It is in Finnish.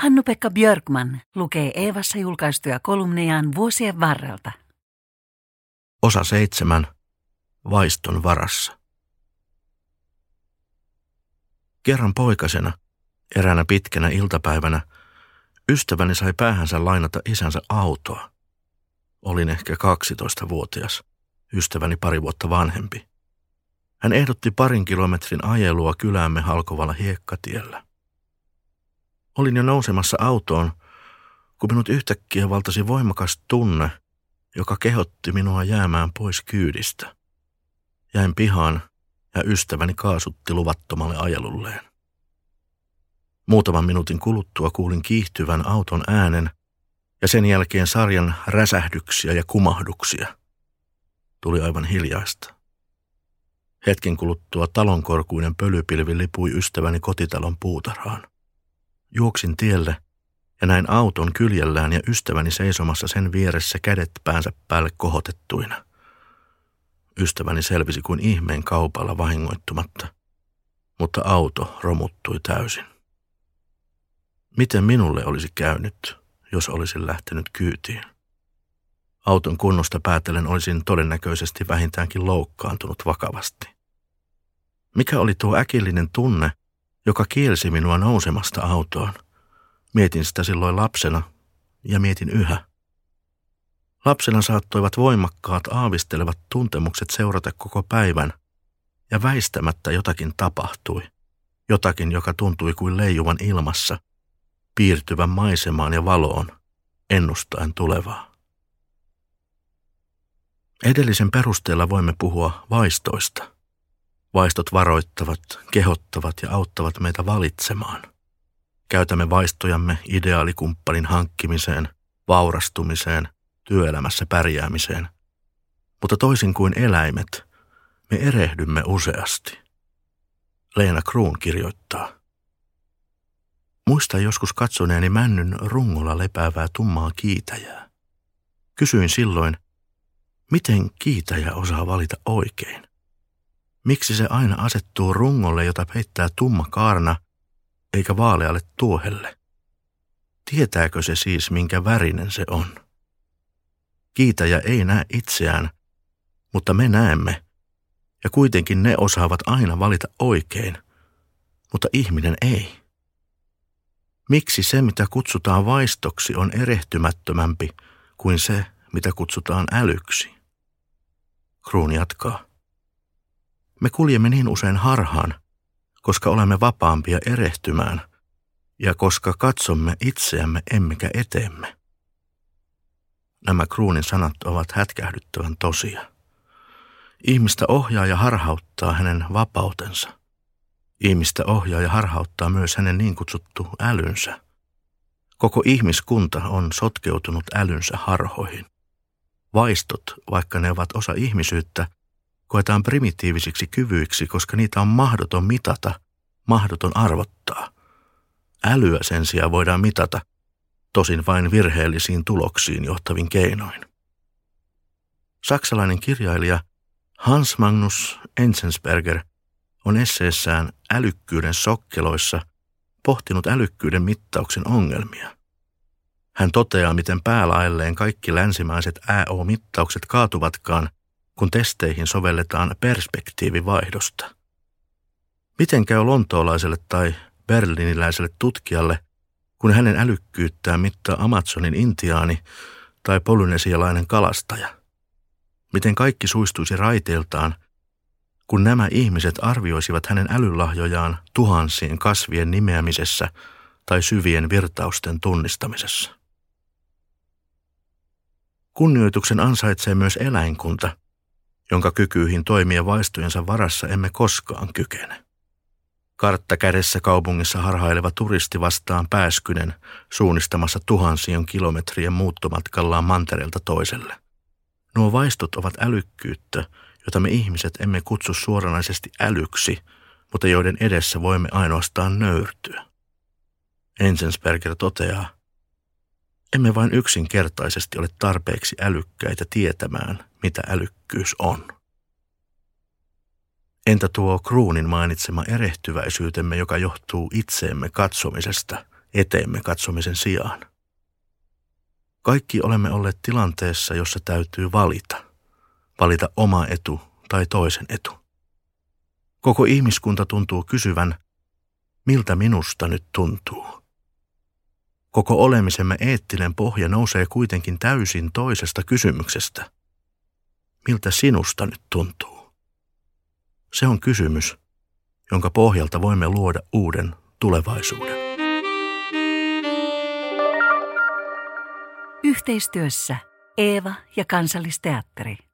Hannu-Pekka Björkman lukee Eevassa julkaistuja kolumnejaan vuosien varrelta. Osa seitsemän. Vaiston varassa. Kerran poikasena, eräänä pitkänä iltapäivänä, ystäväni sai päähänsä lainata isänsä autoa. Olin ehkä 12-vuotias, ystäväni pari vuotta vanhempi. Hän ehdotti parin kilometrin ajelua kyläämme halkovalla hiekkatiellä. Olin jo nousemassa autoon, kun minut yhtäkkiä valtasi voimakas tunne, joka kehotti minua jäämään pois kyydistä. Jäin pihaan ja ystäväni kaasutti luvattomalle ajelulleen. Muutaman minuutin kuluttua kuulin kiihtyvän auton äänen ja sen jälkeen sarjan räsähdyksiä ja kumahduksia. Tuli aivan hiljaista. Hetken kuluttua talonkorkuinen pölypilvi lipui ystäväni kotitalon puutarhaan. Juoksin tielle ja näin auton kyljellään ja ystäväni seisomassa sen vieressä kädet päänsä päälle kohotettuina. Ystäväni selvisi kuin ihmeen kaupalla vahingoittumatta, mutta auto romuttui täysin. Miten minulle olisi käynyt, jos olisin lähtenyt kyytiin? Auton kunnosta päätellen olisin todennäköisesti vähintäänkin loukkaantunut vakavasti. Mikä oli tuo äkillinen tunne, joka kielsi minua nousemasta autoon? Mietin sitä silloin lapsena ja mietin yhä. Lapsena saattoivat voimakkaat aavistelevat tuntemukset seurata koko päivän, ja väistämättä jotakin tapahtui. Jotakin, joka tuntui kuin leijuvan ilmassa, piirtyvän maisemaan ja valoon, ennustaen tulevaa. Edellisen perusteella voimme puhua vaistoista. Vaistot varoittavat, kehottavat ja auttavat meitä valitsemaan. Käytämme vaistojamme ideaalikumppanin hankkimiseen, vaurastumiseen, työelämässä pärjäämiseen. Mutta toisin kuin eläimet, me erehdymme useasti. Leena Kruun kirjoittaa. Muista joskus katsoneeni männyn rungolla lepäävää tummaa kiitäjää. Kysyin silloin, miten kiitäjä osaa valita oikein? Miksi se aina asettuu rungolle, jota peittää tumma kaarna, eikä vaalealle tuohelle? Tietääkö se siis, minkä värinen se on? Kiitäjä ei näe itseään, mutta me näemme, ja kuitenkin ne osaavat aina valita oikein, mutta ihminen ei. Miksi se, mitä kutsutaan vaistoksi, on erehtymättömämpi kuin se, mitä kutsutaan älyksi? Kruun jatkaa. Me kuljemme niin usein harhaan, koska olemme vapaampia erehtymään ja koska katsomme itseämme emmekä eteemme. Nämä kruunin sanat ovat hätkähdyttävän tosia. Ihmistä ohjaa ja harhauttaa hänen vapautensa. Ihmistä ohjaa ja harhauttaa myös hänen niin kutsuttu älynsä. Koko ihmiskunta on sotkeutunut älynsä harhoihin. Vaistot, vaikka ne ovat osa ihmisyyttä, koetaan primitiivisiksi kyvyiksi, koska niitä on mahdoton mitata, mahdoton arvottaa. Älyä sen sijaan voidaan mitata, tosin vain virheellisiin tuloksiin johtavin keinoin. Saksalainen kirjailija Hans Magnus Enzensberger on esseessään Älykkyyden sokkeloissa pohtinut älykkyyden mittauksen ongelmia. Hän toteaa, miten päälaelleen kaikki länsimaiset AO-mittaukset kaatuvatkaan, kun testeihin sovelletaan perspektiivivaihdosta. Miten käy lontoolaiselle tai berliniläiselle tutkijalle – kun hänen älykkyyttään mittaa Amazonin intiaani tai polynesialainen kalastaja. Miten kaikki suistuisi raiteiltaan, kun nämä ihmiset arvioisivat hänen älylahjojaan tuhansien kasvien nimeämisessä tai syvien virtausten tunnistamisessa. Kunnioituksen ansaitsee myös eläinkunta, jonka kykyihin toimia vaistojensa varassa emme koskaan kykene. Kartta kädessä kaupungissa harhaileva turisti vastaan pääskynen suunnistamassa tuhansien kilometrien muuttomatkallaan mantereelta toiselle. Nuo vaistot ovat älykkyyttä, jota me ihmiset emme kutsu suoranaisesti älyksi, mutta joiden edessä voimme ainoastaan nöyrtyä. Ensensberger toteaa, emme vain yksinkertaisesti ole tarpeeksi älykkäitä tietämään, mitä älykkyys on. Entä tuo kruunin mainitsema erehtyväisyytemme, joka johtuu itseemme katsomisesta eteemme katsomisen sijaan. Kaikki olemme olleet tilanteessa, jossa täytyy valita. Valita oma etu tai toisen etu. Koko ihmiskunta tuntuu kysyvän, miltä minusta nyt tuntuu. Koko olemisemme eettinen pohja nousee kuitenkin täysin toisesta kysymyksestä. Miltä sinusta nyt tuntuu? Se on kysymys, jonka pohjalta voimme luoda uuden tulevaisuuden. Yhteistyössä Eeva ja Kansallisteatteri.